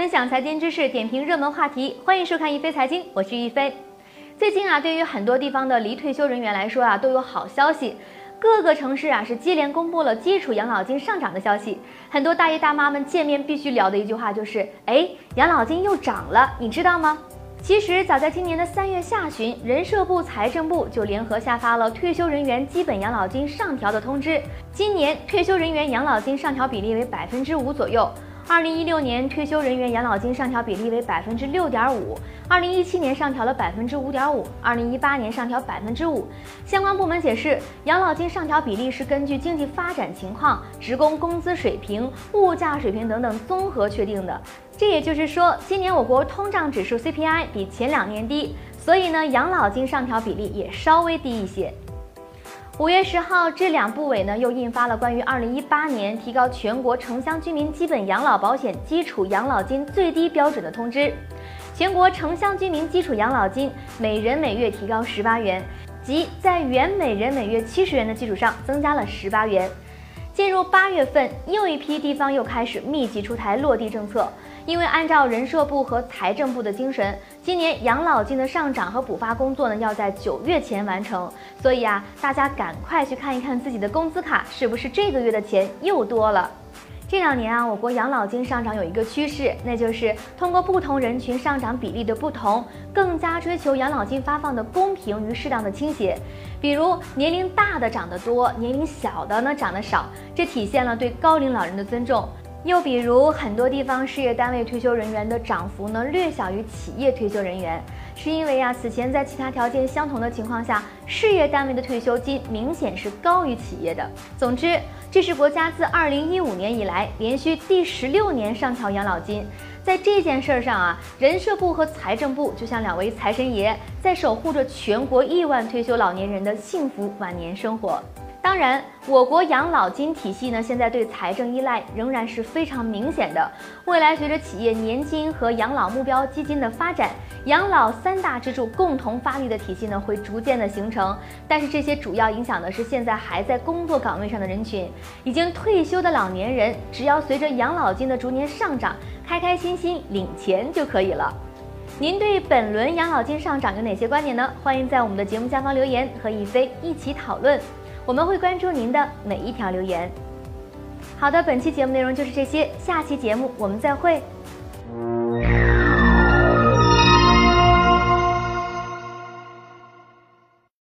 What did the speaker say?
分享财经知识，点评热门话题，欢迎收看一飞财经，我是一飞。最近啊，对于很多地方的离退休人员来说啊，都有好消息。各个城市啊是接连公布了基础养老金上涨的消息。很多大爷大妈们见面必须聊的一句话就是：哎，养老金又涨了，你知道吗？其实早在今年的三月下旬，人社部、财政部就联合下发了退休人员基本养老金上调的通知。今年退休人员养老金上调比例为百分之五左右。二零一六年退休人员养老金上调比例为百分之六点五，二零一七年上调了百分之五点五，二零一八年上调百分之五。相关部门解释，养老金上调比例是根据经济发展情况、职工工资水平、物价水平等等综合确定的。这也就是说，今年我国通胀指数 CPI 比前两年低，所以呢，养老金上调比例也稍微低一些。五月十号，这两部委呢又印发了关于二零一八年提高全国城乡居民基本养老保险基础养老金最低标准的通知。全国城乡居民基础养老金每人每月提高十八元，即在原每人每月七十元的基础上增加了十八元。进入八月份，又一批地方又开始密集出台落地政策。因为按照人社部和财政部的精神，今年养老金的上涨和补发工作呢要在九月前完成，所以啊，大家赶快去看一看自己的工资卡是不是这个月的钱又多了。这两年啊，我国养老金上涨有一个趋势，那就是通过不同人群上涨比例的不同，更加追求养老金发放的公平与适当的倾斜。比如年龄大的涨得多，年龄小的呢涨得少，这体现了对高龄老人的尊重。又比如，很多地方事业单位退休人员的涨幅呢略小于企业退休人员，是因为啊，此前在其他条件相同的情况下，事业单位的退休金明显是高于企业的。总之，这是国家自二零一五年以来连续第十六年上调养老金。在这件事上啊，人社部和财政部就像两位财神爷，在守护着全国亿万退休老年人的幸福晚年生活。当然，我国养老金体系呢，现在对财政依赖仍然是非常明显的。未来随着企业年金和养老目标基金的发展，养老三大支柱共同发力的体系呢，会逐渐的形成。但是这些主要影响的是现在还在工作岗位上的人群，已经退休的老年人，只要随着养老金的逐年上涨，开开心心领钱就可以了。您对本轮养老金上涨有哪些观点呢？欢迎在我们的节目下方留言，和一飞一起讨论。我们会关注您的每一条留言。好的本期节目内容就是这些下期节目我们再会。